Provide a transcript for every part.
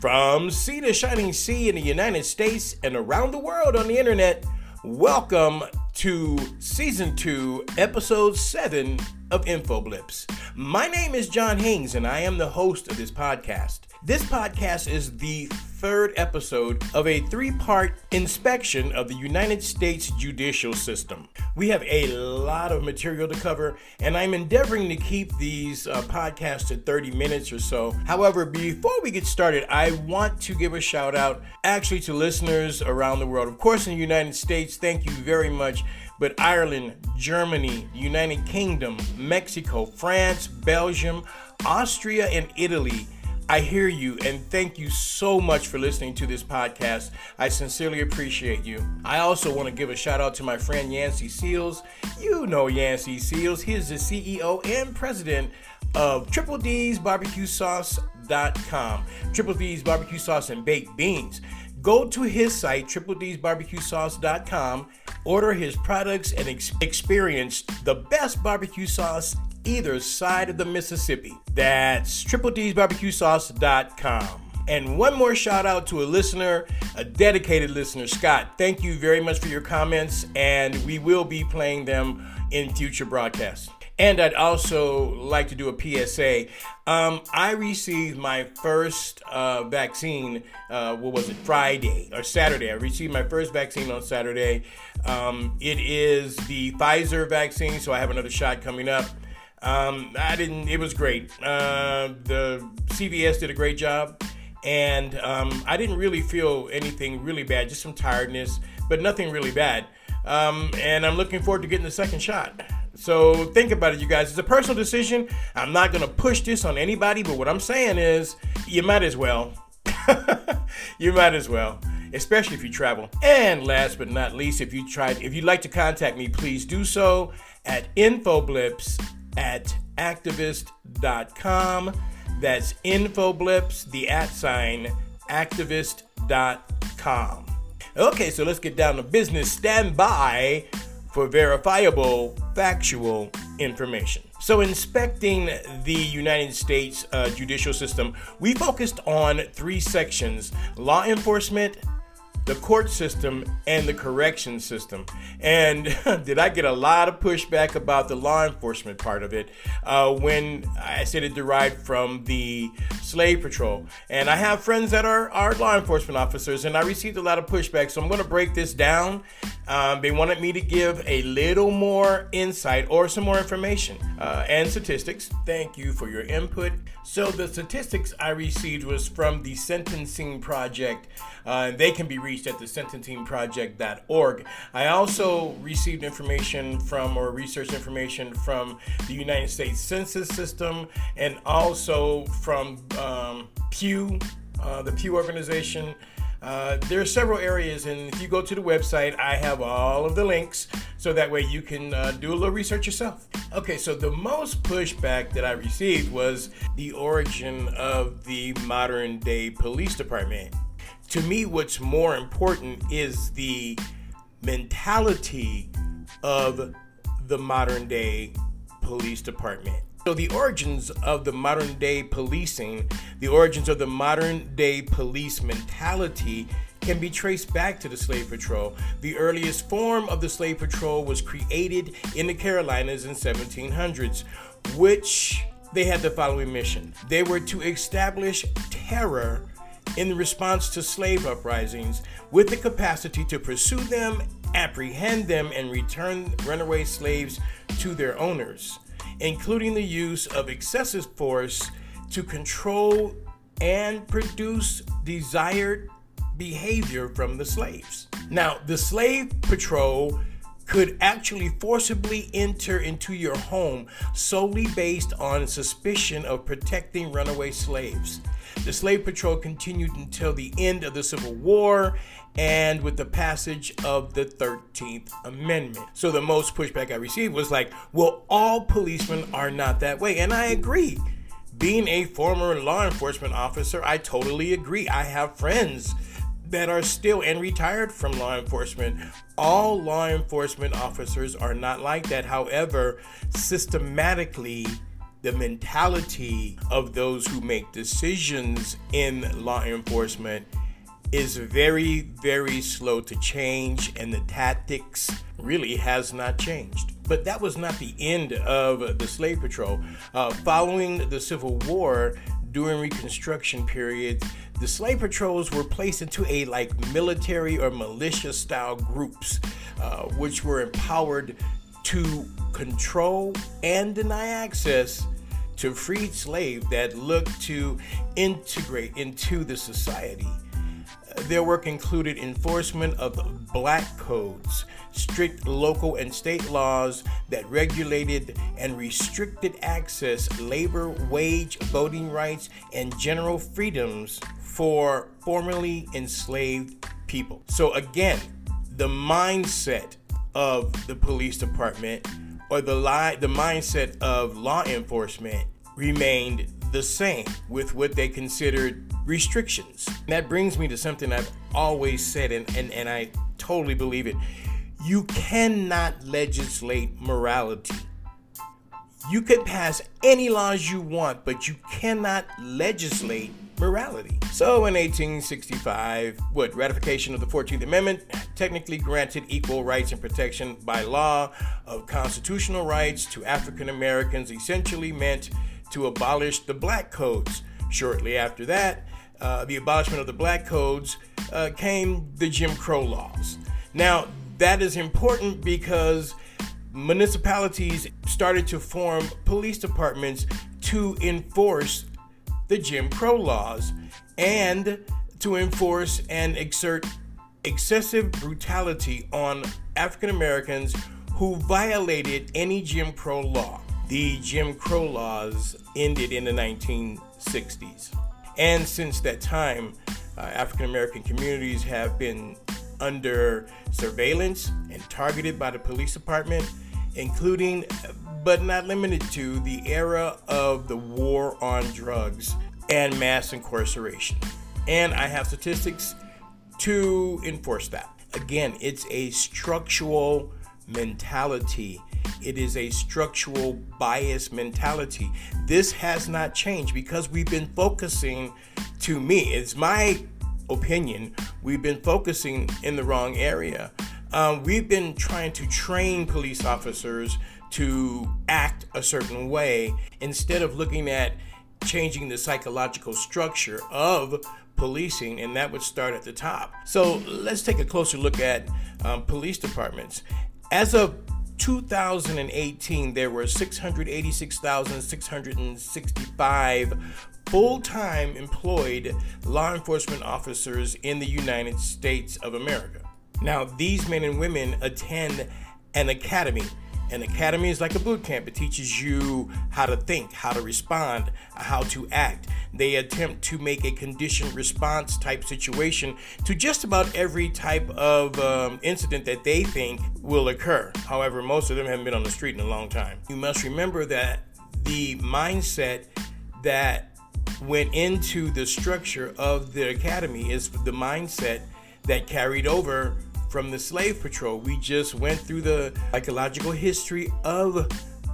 From sea to shining sea in the United States and around the world on the internet, welcome to season two, episode seven of InfoBlips. My name is John Haynes, and I am the host of this podcast. This podcast is the third episode of a three part inspection of the United States judicial system. We have a lot of material to cover, and I'm endeavoring to keep these uh, podcasts to 30 minutes or so. However, before we get started, I want to give a shout out actually to listeners around the world. Of course, in the United States, thank you very much but Ireland, Germany, United Kingdom, Mexico, France, Belgium, Austria, and Italy. I hear you and thank you so much for listening to this podcast. I sincerely appreciate you. I also want to give a shout out to my friend Yancey Seals. You know Yancey Seals. He is the CEO and president of Triple D's Barbecue Sauce.com. Triple D's Barbecue Sauce and Baked Beans. Go to his site, tripled'sbarbecuesauce.com, order his products, and ex- experience the best barbecue sauce either side of the Mississippi. That's tripled'sbarbecuesauce.com. And one more shout out to a listener, a dedicated listener, Scott. Thank you very much for your comments, and we will be playing them in future broadcasts. And I'd also like to do a PSA. Um, I received my first uh, vaccine, uh, what was it, Friday or Saturday? I received my first vaccine on Saturday. Um, it is the Pfizer vaccine, so I have another shot coming up. Um, I didn't, it was great. Uh, the CVS did a great job, and um, I didn't really feel anything really bad, just some tiredness, but nothing really bad. Um, and I'm looking forward to getting the second shot. So think about it, you guys. It's a personal decision. I'm not to push this on anybody, but what I'm saying is you might as well. you might as well, especially if you travel. And last but not least, if you tried, if you'd like to contact me, please do so at infoblips at activist.com. That's infoblips, the at sign, activist.com. Okay, so let's get down to business. Stand by for verifiable, factual information. So, inspecting the United States uh, judicial system, we focused on three sections law enforcement, the court system, and the correction system. And did I get a lot of pushback about the law enforcement part of it uh, when I said it derived from the slave patrol? And I have friends that are, are law enforcement officers, and I received a lot of pushback. So I'm going to break this down. Um, they wanted me to give a little more insight or some more information uh, and statistics. Thank you for your input. So the statistics I received was from the Sentencing Project. Uh, they can be reached at the sentencingproject.org. I also received information from or research information from the United States Census System and also from um, Pew, uh, the Pew organization. Uh, there are several areas, and if you go to the website, I have all of the links so that way you can uh, do a little research yourself. Okay, so the most pushback that I received was the origin of the modern day police department to me, what's more important is the mentality of the modern day police department. So, the origins of the modern day policing, the origins of the modern day police mentality can be traced back to the slave patrol. The earliest form of the slave patrol was created in the Carolinas in 1700s, which they had the following mission. They were to establish terror in response to slave uprisings with the capacity to pursue them, apprehend them, and return runaway slaves to their owners, including the use of excessive force to control and produce desired behavior from the slaves. Now, the slave patrol could actually forcibly enter into your home solely based on suspicion of protecting runaway slaves. The slave patrol continued until the end of the Civil War and with the passage of the 13th Amendment. So the most pushback I received was like, well, all policemen are not that way. And I agree. Being a former law enforcement officer, I totally agree. I have friends that are still and retired from law enforcement. All law enforcement officers are not like that. However, systematically, the mentality of those who make decisions in law enforcement is very, very slow to change, and the tactics really has not changed. But that was not the end of the slave patrol. Uh, following the Civil War, during Reconstruction period, the slave patrols were placed into a like military or militia style groups, uh, which were empowered to control and deny access to freed slaves that looked to integrate into the society. Their work included enforcement of black codes, strict local and state laws that regulated and restricted access, labor, wage, voting rights, and general freedoms for formerly enslaved people. So, again, the mindset of the police department or the lie, the mindset of law enforcement remained the same with what they considered restrictions. That brings me to something I've always said, and, and, and I totally believe it. You cannot legislate morality. You could pass any laws you want, but you cannot legislate morality. So in 1865, what ratification of the 14th Amendment technically granted equal rights and protection by law of constitutional rights to African Americans essentially meant to abolish the black codes. Shortly after that, uh, the abolishment of the black codes, uh, came the Jim Crow laws. Now, that is important because municipalities started to form police departments to enforce the Jim Crow laws and to enforce and exert excessive brutality on African Americans who violated any Jim Crow law. The Jim Crow laws ended in the 1960s. And since that time, uh, African American communities have been under surveillance and targeted by the police department, including but not limited to the era of the war on drugs and mass incarceration. And I have statistics to enforce that. Again, it's a structural mentality it is a structural bias mentality. This has not changed because we've been focusing, to me, it's my opinion, we've been focusing in the wrong area. Um, we've been trying to train police officers to act a certain way instead of looking at changing the psychological structure of policing, and that would start at the top. So let's take a closer look at um, police departments. As of 2018, there were 686,665 full time employed law enforcement officers in the United States of America. Now, these men and women attend an academy an academy is like a boot camp. It teaches you how to think, how to respond, how to act. They attempt to make a conditioned response type situation to just about every type of um, incident that they think will occur. However, most of them haven't been on the street in a long time. You must remember that the mindset that went into the structure of the academy is the mindset that carried over from the slave patrol. We just went through the psychological history of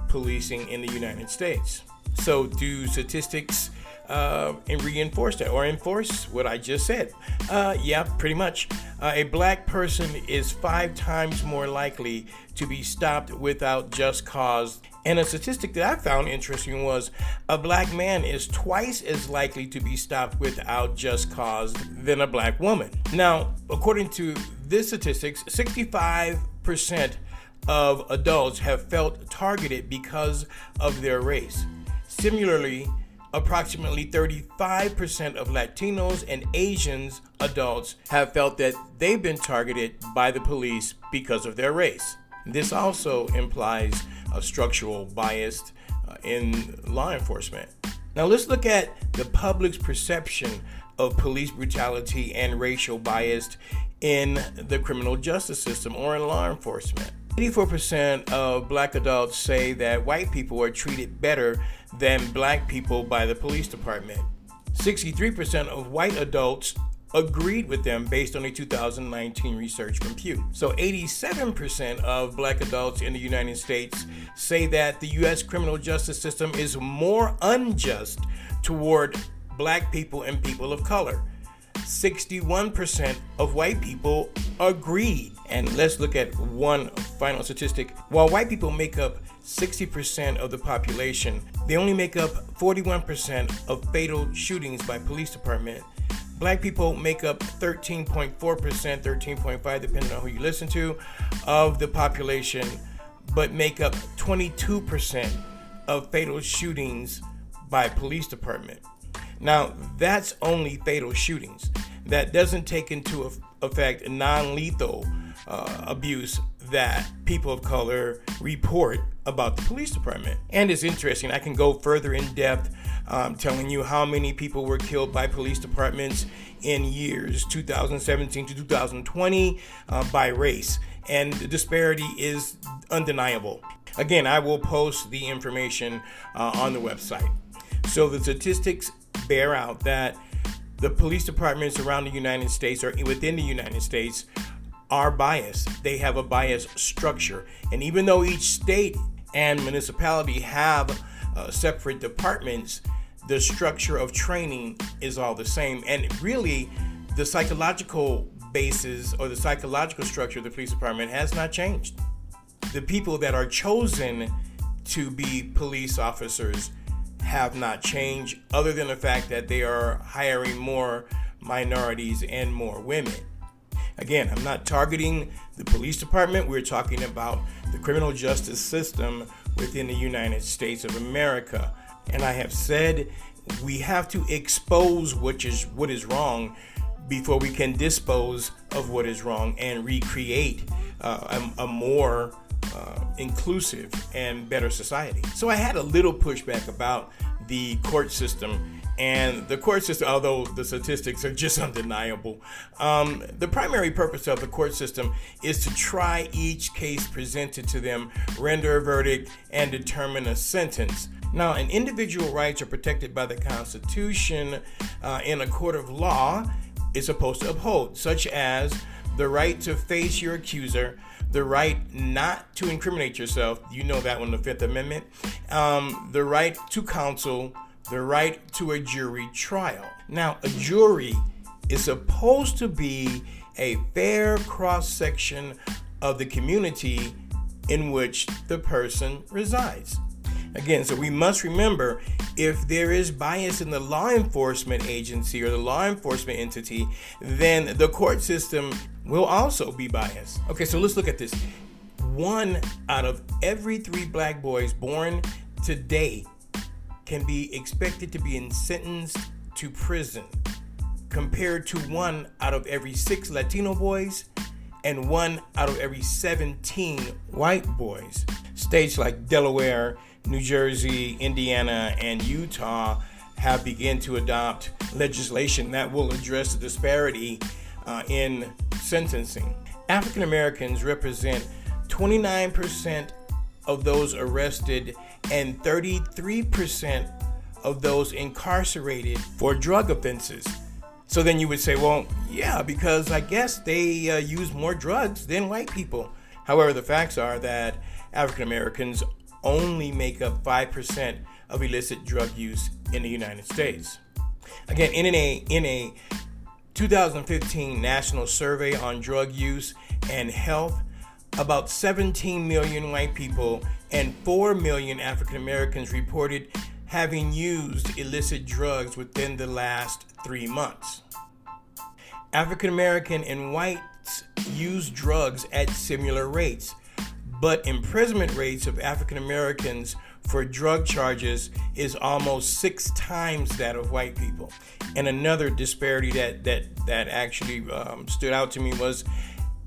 policing in the United States. So, do statistics uh, and reinforce that or enforce what I just said? Uh, yeah, pretty much. Uh, a black person is five times more likely to be stopped without just cause. And a statistic that I found interesting was a black man is twice as likely to be stopped without just cause than a black woman. Now, according to this statistics, 65% of adults have felt targeted because of their race. Similarly, approximately 35% of Latinos and Asians adults have felt that they've been targeted by the police because of their race. This also implies a structural bias uh, in law enforcement. Now, let's look at the public's perception of police brutality and racial bias in the criminal justice system or in law enforcement. 84% of black adults say that white people are treated better than black people by the police department. 63% of white adults agreed with them based on a 2019 research from Pew. So 87% of black adults in the United States say that the US criminal justice system is more unjust toward black people and people of color. 61% of white people agreed. And let's look at one final statistic. While white people make up 60% of the population, they only make up 41% of fatal shootings by police department. Black people make up 13.4%, 13.5 depending on who you listen to, of the population, but make up 22% of fatal shootings by police department. Now, that's only fatal shootings. That doesn't take into effect non lethal uh, abuse that people of color report about the police department. And it's interesting, I can go further in depth um, telling you how many people were killed by police departments in years 2017 to 2020 uh, by race. And the disparity is undeniable. Again, I will post the information uh, on the website. So the statistics bear out that the police departments around the United States or within the United States are biased. They have a biased structure. And even though each state and municipality have uh, separate departments, the structure of training is all the same. And really, the psychological basis or the psychological structure of the police department has not changed. The people that are chosen to be police officers have not changed, other than the fact that they are hiring more minorities and more women. Again, I'm not targeting the police department. We're talking about the criminal justice system within the United States of America. And I have said we have to expose what is what is wrong before we can dispose of what is wrong and recreate uh, a, a more uh, inclusive and better society. So I had a little pushback about the court system. And the court system, although the statistics are just undeniable, um, the primary purpose of the court system is to try each case presented to them, render a verdict, and determine a sentence. Now, an individual rights are protected by the Constitution uh, in a court of law is supposed to uphold, such as the right to face your accuser, the right not to incriminate yourself. You know that one, the Fifth Amendment. Um, the right to counsel, the right to a jury trial. Now, a jury is supposed to be a fair cross section of the community in which the person resides. Again, so we must remember if there is bias in the law enforcement agency or the law enforcement entity, then the court system will also be biased. Okay, so let's look at this. One out of every three black boys born today can be expected to be sentenced to prison, compared to one out of every six Latino boys and one out of every 17 white boys. States like Delaware, New Jersey, Indiana, and Utah have begun to adopt legislation that will address the disparity uh, in sentencing. African Americans represent 29% of those arrested and 33% of those incarcerated for drug offenses. So then you would say, well, yeah, because I guess they uh, use more drugs than white people. However, the facts are that African Americans only make up 5% of illicit drug use in the United States. Again, in a, in a 2015 National Survey on Drug Use and Health, about 17 million white people and 4 million African Americans reported having used illicit drugs within the last three months. African American and whites use drugs at similar rates, but imprisonment rates of African Americans for drug charges is almost six times that of white people. And another disparity that that that actually um, stood out to me was,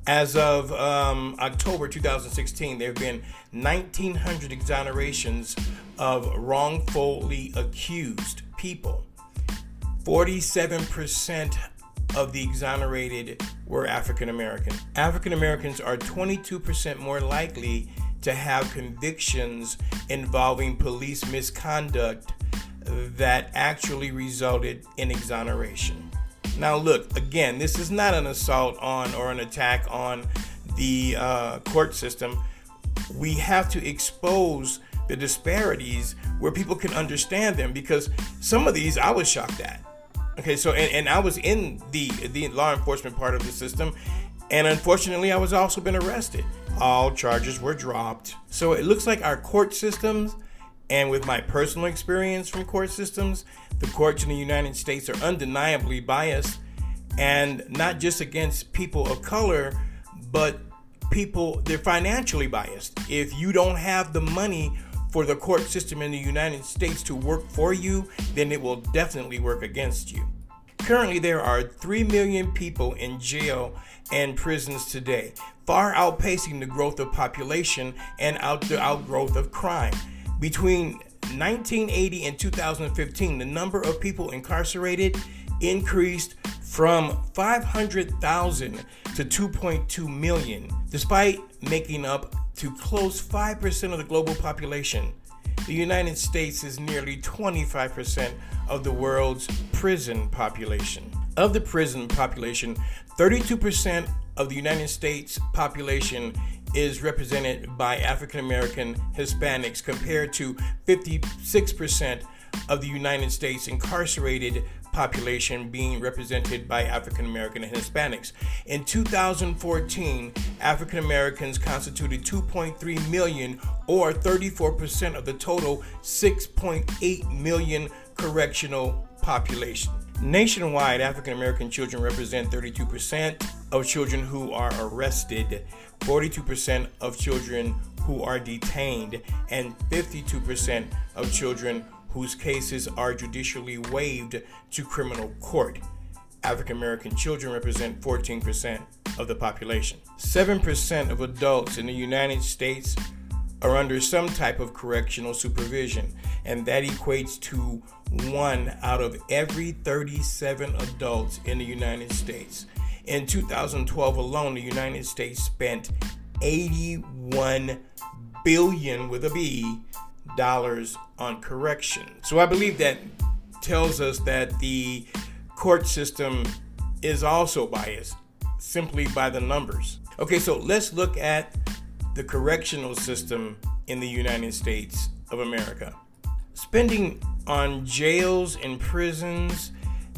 as of um, October 2016, there have been 1,900 exonerations of wrongfully accused people. 47% of the exonerated were African American. African Americans are 22% more likely to have convictions involving police misconduct that actually resulted in exoneration. Now, look, again, this is not an assault on or an attack on the uh, court system. We have to expose the disparities where people can understand them because some of these I was shocked at. Okay, so and, and I was in the the law enforcement part of the system, and unfortunately, I was also been arrested. All charges were dropped. So it looks like our court systems, and with my personal experience from court systems, the courts in the United States are undeniably biased, and not just against people of color, but people they're financially biased. If you don't have the money for the court system in the United States to work for you, then it will definitely work against you. Currently, there are 3 million people in jail and prisons today, far outpacing the growth of population and out the outgrowth of crime. Between 1980 and 2015, the number of people incarcerated increased from 500,000 to 2.2 million, despite making up to close 5% of the global population. The United States is nearly 25% of the world's prison population. Of the prison population, 32% of the United States population is represented by African American Hispanics compared to 56% of the United States incarcerated population being represented by African American and Hispanics. In 2014, African Americans constituted 2.3 million or 34% of the total 6.8 million correctional population. Nationwide, African American children represent 32% of children who are arrested, 42% of children who are detained, and 52% of children whose cases are judicially waived to criminal court. African American children represent 14% of the population. 7% of adults in the United States are under some type of correctional supervision, and that equates to one out of every 37 adults in the United States. In 2012 alone, the United States spent 81 billion with a B dollars on correction. So I believe that tells us that the court system is also biased simply by the numbers. Okay, so let's look at the correctional system in the United States of America. Spending on jails and prisons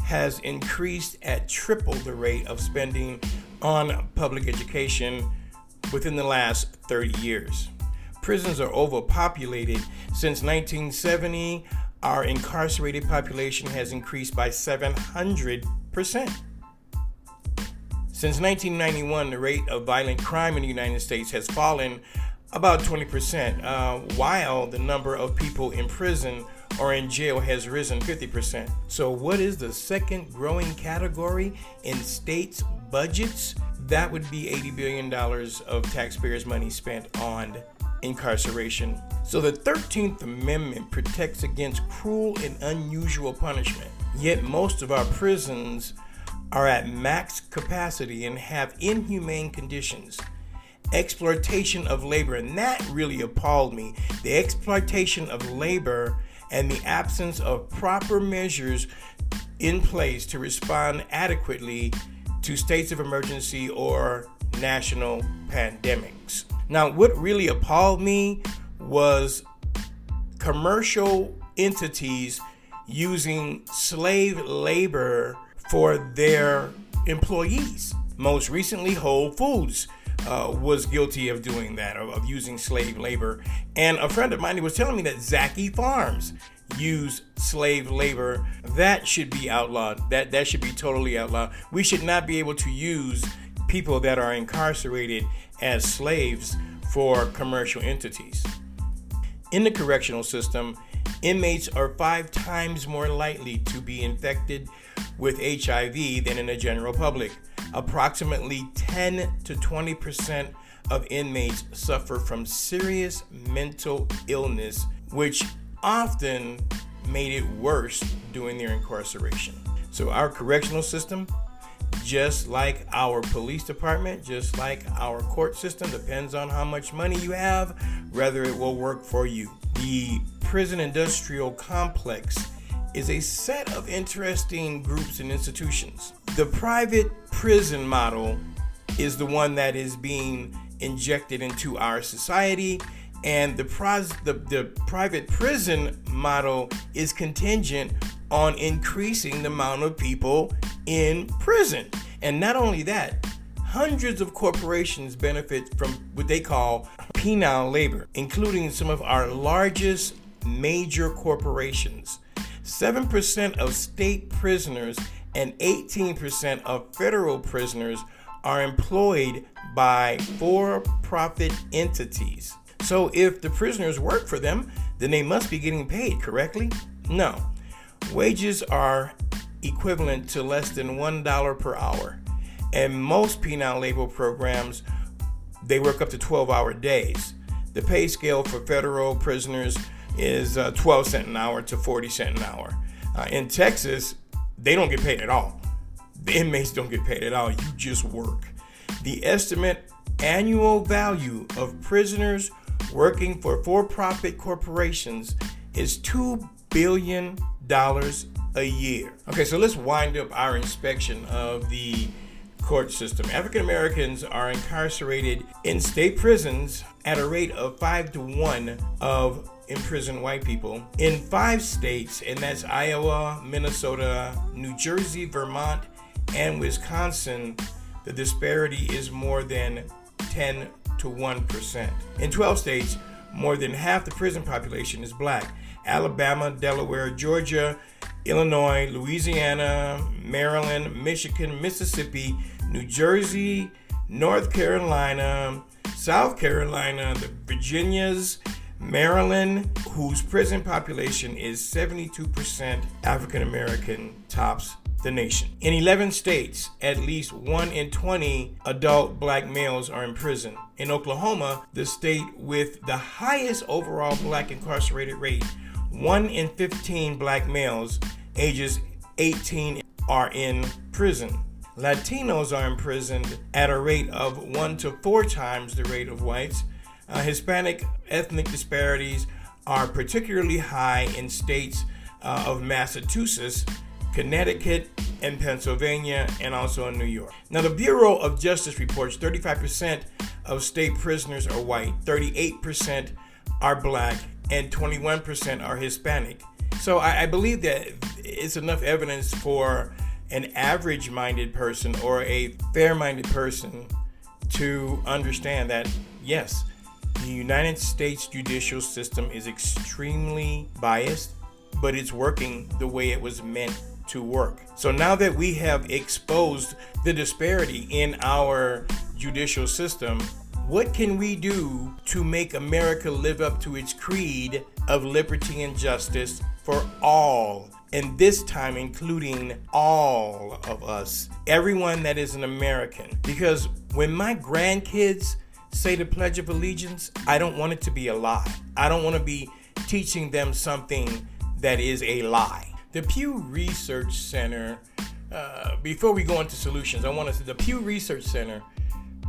has increased at triple the rate of spending on public education within the last 30 years. Prisons are overpopulated. Since 1970, our incarcerated population has increased by 700%. Since 1991, the rate of violent crime in the United States has fallen about 20%, uh, while the number of people in prison or in jail has risen 50%. So, what is the second growing category in states' budgets? That would be $80 billion of taxpayers' money spent on incarceration. So, the 13th Amendment protects against cruel and unusual punishment. Yet, most of our prisons are at max capacity and have inhumane conditions. Exploitation of labor, and that really appalled me. The exploitation of labor and the absence of proper measures in place to respond adequately to states of emergency or national pandemics. Now, what really appalled me was commercial entities using slave labor for their employees. Most recently, Whole Foods uh, was guilty of doing that, of, of, using slave labor. And a friend of mine was telling me that Zaki Farms use slave labor. That should be outlawed. That that should be totally outlawed. We should not be able to use people that are incarcerated as slaves for commercial entities. In the correctional system, inmates are five times more likely to be infected with HIV than in the general public. Approximately 10 to 20 percent of inmates suffer from serious mental illness, which often made it worse during their incarceration. So, our correctional system, just like our police department, just like our court system, depends on how much money you have, whether it will work for you. The prison industrial complex is a set of interesting groups and institutions. The private prison model is the one that is being injected into our society and the, pros- the, the private prison model is contingent on increasing the amount of people in prison. And not only that, hundreds of corporations benefit from what they call penal labor, including some of our largest major corporations. 7% of state prisoners and 18% of federal prisoners are employed by for profit entities. So if the prisoners work for them, then they must be getting paid correctly? No. Wages are equivalent to less than $1 per hour. And most penal labor programs, they work up to 12 hour days. The pay scale for federal prisoners is uh, 12 cent an hour to 40 cent an hour. Uh, in Texas, they don't get paid at all. The inmates don't get paid at all. You just work. The estimate annual value of prisoners working for for profit corporations is $2 billion a year. Okay, so let's wind up our inspection of the court system. African Americans are incarcerated in state prisons at a rate of 5 to 1 of imprisoned white people in five states, and that's Iowa, Minnesota, New Jersey, Vermont, and Wisconsin. The disparity is more than 10 to 1%. In 12 states, more than half the prison population is black. Alabama, Delaware, Georgia, Illinois, Louisiana, Maryland, Michigan, Mississippi, New Jersey, North Carolina, South Carolina, the Virginias, Maryland, whose prison population is 72% African American, tops the nation. In 11 states, at least 1 in 20 adult black males are in prison. In Oklahoma, the state with the highest overall black incarcerated rate, 1 in 15 black males ages 18 are in prison. Latinos are imprisoned at a rate of 1 to 4 times the rate of whites. Uh, Hispanic ethnic disparities are particularly high in states uh, of Massachusetts, Connecticut, and Pennsylvania, and also in New York. Now, the Bureau of Justice reports 35% of state prisoners are white, 38% are black, and 21% are Hispanic. So I, I believe that it's enough evidence for an average minded person or a fair minded person to understand that, yes, the United States judicial system is extremely biased, but it's working the way it was meant to work. So now that we have exposed the disparity in our judicial system, what can we do to make America live up to its creed of liberty and justice for all? And this time, including all of us, everyone that is an American. Because when my grandkids say the Pledge of Allegiance, I don't want it to be a lie. I don't want to be teaching them something that is a lie. The Pew Research Center, uh, before we go into solutions, I want to say the Pew Research Center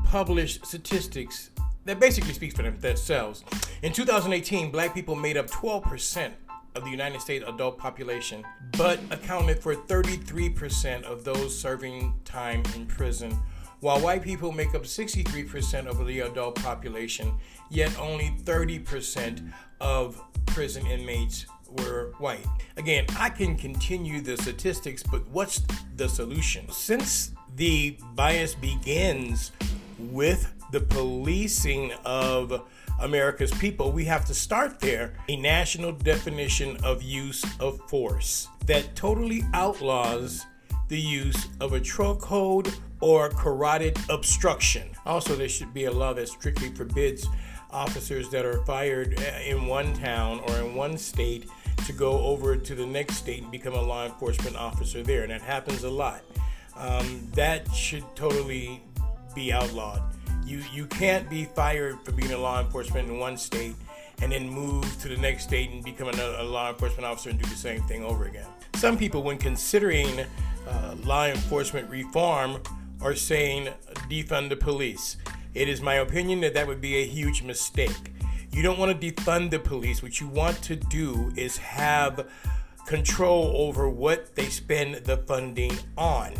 published statistics that basically speaks for themselves. In 2018, black people made up 12% of the United States adult population, but accounted for 33% of those serving time in prison while white people make up 63% of the adult population, yet only 30% of prison inmates were white. Again, I can continue the statistics, but what's the solution? Since the bias begins with the policing of America's people, we have to start there. A national definition of use of force that totally outlaws the use of a chokehold or carotid obstruction. Also, there should be a law that strictly forbids officers that are fired uh, in one town or in one state to go over to the next state and become a law enforcement officer there. And that happens a lot. Um, that should totally be outlawed. You, you can't be fired for being a law enforcement in one state and then move to the next state and become a, law enforcement officer and do the same thing over again. Some people, when considering uh, law enforcement reform are saying defund the police. It is my opinion that that would be a huge mistake. You don't want to defund the police. What you want to do is have control over what they spend the funding on.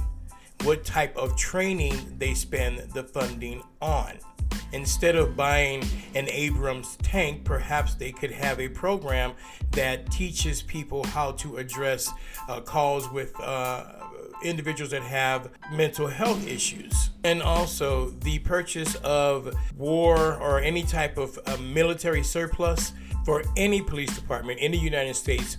what type of training they spend the funding on. Instead of buying an Abrams tank, perhaps they could have a program that teaches people how to address uh, calls with uh, individuals that have mental health issues. And also the purchase of war or any type of uh, military surplus for any police department in the United States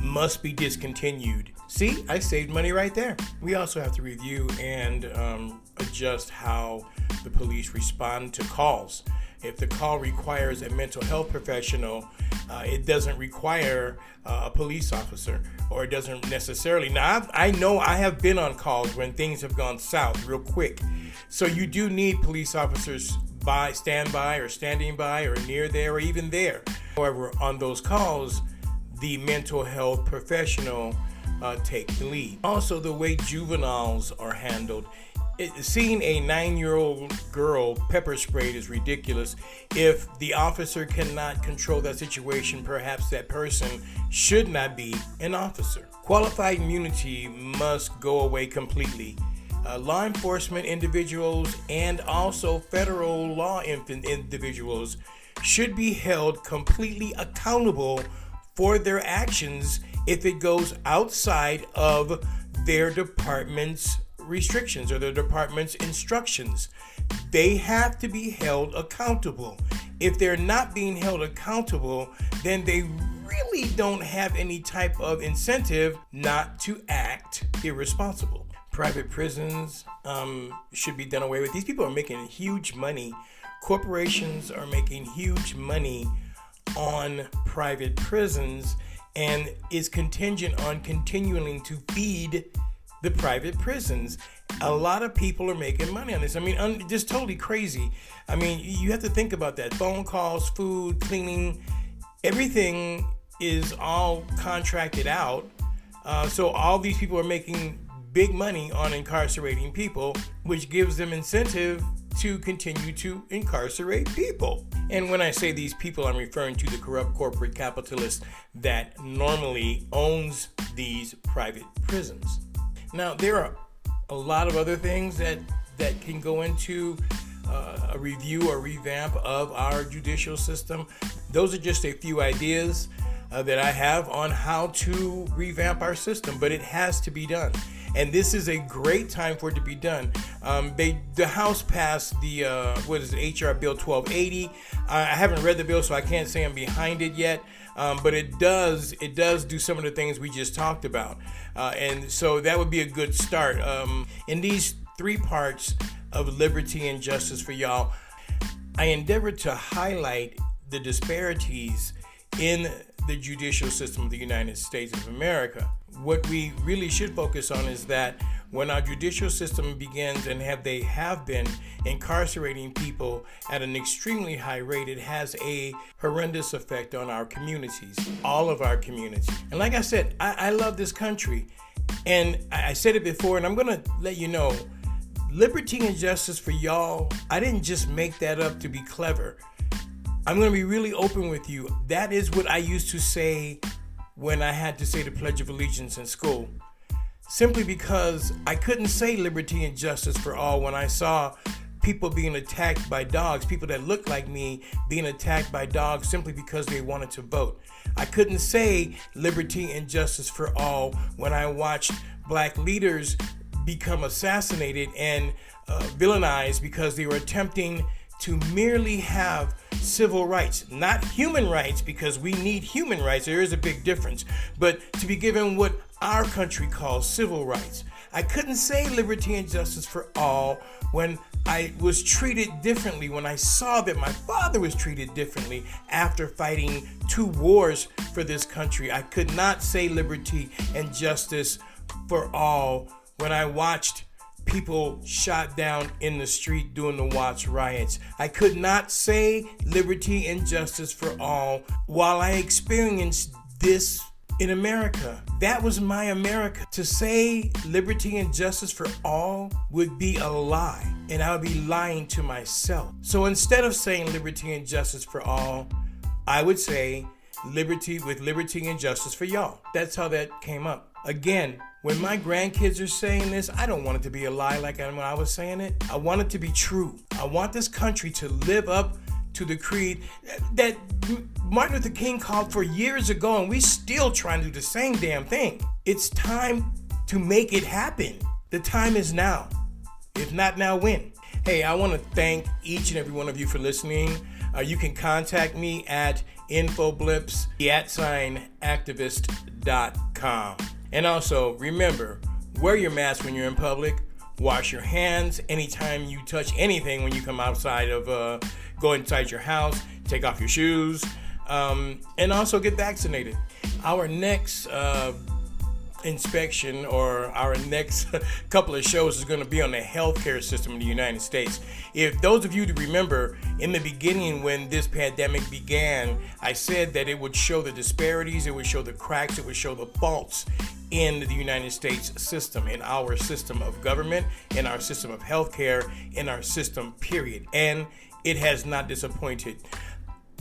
must be discontinued. See, I saved money right there. We also have to review and um, adjust how the police respond to calls. If the call requires a mental health professional, uh, it doesn't require uh, a police officer, or it doesn't necessarily. Now, I've, i know I have been on calls when things have gone south real quick. So you do need police officers by standby or standing by or near there or even there. However, on those calls, the mental health professional uh, take the lead. Also, the way juveniles are handled it, seeing a nine year old girl pepper sprayed is ridiculous. If the officer cannot control that situation, perhaps that person should not be an officer. Qualified immunity must go away completely. Uh, law enforcement individuals and also federal law individuals should be held completely accountable for their actions if it goes outside of their department's restrictions or the department's instructions. They have to be held accountable. If they're not being held accountable, then they really don't have any type of incentive not to act irresponsible. Private prisons um, should be done away with. These people are making huge money. Corporations are making huge money on private prisons and is contingent on continuing to feed the private prisons. A lot of people are making money on this. I mean, un- just totally crazy. I mean, you have to think about that. Phone calls, food, cleaning, everything is all contracted out. Uh, so all these people are making big money on incarcerating people, which gives them incentive to continue to incarcerate people. And when I say these people, I'm referring to the corrupt corporate capitalist that normally owns these private prisons. Now, there are a lot of other things that, that can go into uh, a review or revamp of our judicial system. Those are just a few ideas uh, that I have on how to revamp our system, but it has to be done. And this is a great time for it to be done. Um, they, the House passed the uh, what is it, HR Bill 1280. I haven't read the bill, so I can't say I'm behind it yet. Um, but it does it does do some of the things we just talked about, uh, and so that would be a good start. Um, in these three parts of liberty and justice for y'all, I endeavor to highlight the disparities in the judicial system of the United States of America. What we really should focus on is that when our judicial system begins and have they have been incarcerating people at an extremely high rate, it has a horrendous effect on our communities, all of our communities. And like I said, I, I love this country. And I, I said it before, and I'm gonna let you know liberty and justice for y'all. I didn't just make that up to be clever. I'm going to be really open with you. That is what I used to say when I had to say the Pledge of Allegiance in school. Simply because I couldn't say liberty and justice for all when I saw people being attacked by dogs, people that looked like me being attacked by dogs simply because they wanted to vote. I couldn't say liberty and justice for all when I watched black leaders become assassinated and uh, villainized because they were attempting to merely have civil rights, not human rights, because we need human rights. There is a big difference, but to be given what our country calls civil rights. I couldn't say liberty and justice for all when I was treated differently, when I saw that my father was treated differently after fighting two wars for this country. I could not say liberty and justice for all when I watched people shot down in the street during the Watts riots. I could not say liberty and justice for all while I experienced this in America. That was my America. To say liberty and justice for all would be a lie, and I would be lying to myself. So instead of saying liberty and justice for all, I would say liberty with liberty and justice for y'all. That's how that came up. Again, when my grandkids are saying this, I don't want it to be a lie like when I was saying it. I want it to be true. I want this country to live up to the creed that Martin Luther King called for years ago, and we still trying to do the same damn thing. It's time to make it happen. The time is now. If not now, when? Hey, I want to thank each and every one of you for listening. Uh, you can contact me at infoblips at sign activist.com. And also, remember, wear your mask when you're in public. Wash your hands anytime you touch anything when you come outside of, uh, go inside your house. Take off your shoes. Um, and also get vaccinated. Our next uh, inspection or our next couple of shows is going to be on the healthcare system in the United States. If those of you to remember, in the beginning when this pandemic began, I said that it would show the disparities, it would show the cracks, it would show the faults in the United States system, in our system of government, in our system of healthcare, in our system, period. And it has not disappointed.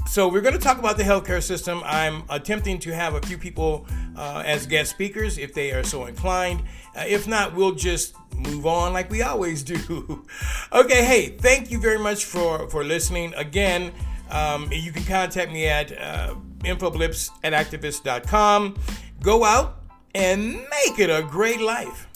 So we're going to talk about the healthcare system. I'm attempting to have a few people uh, as guest speakers if they are so inclined. Uh, if not, we'll just move on like we always do. okay, hey, thank you very much for for listening. Again, um, you can contact me at uh, infoblips at activist.com. Go out and make it a great life.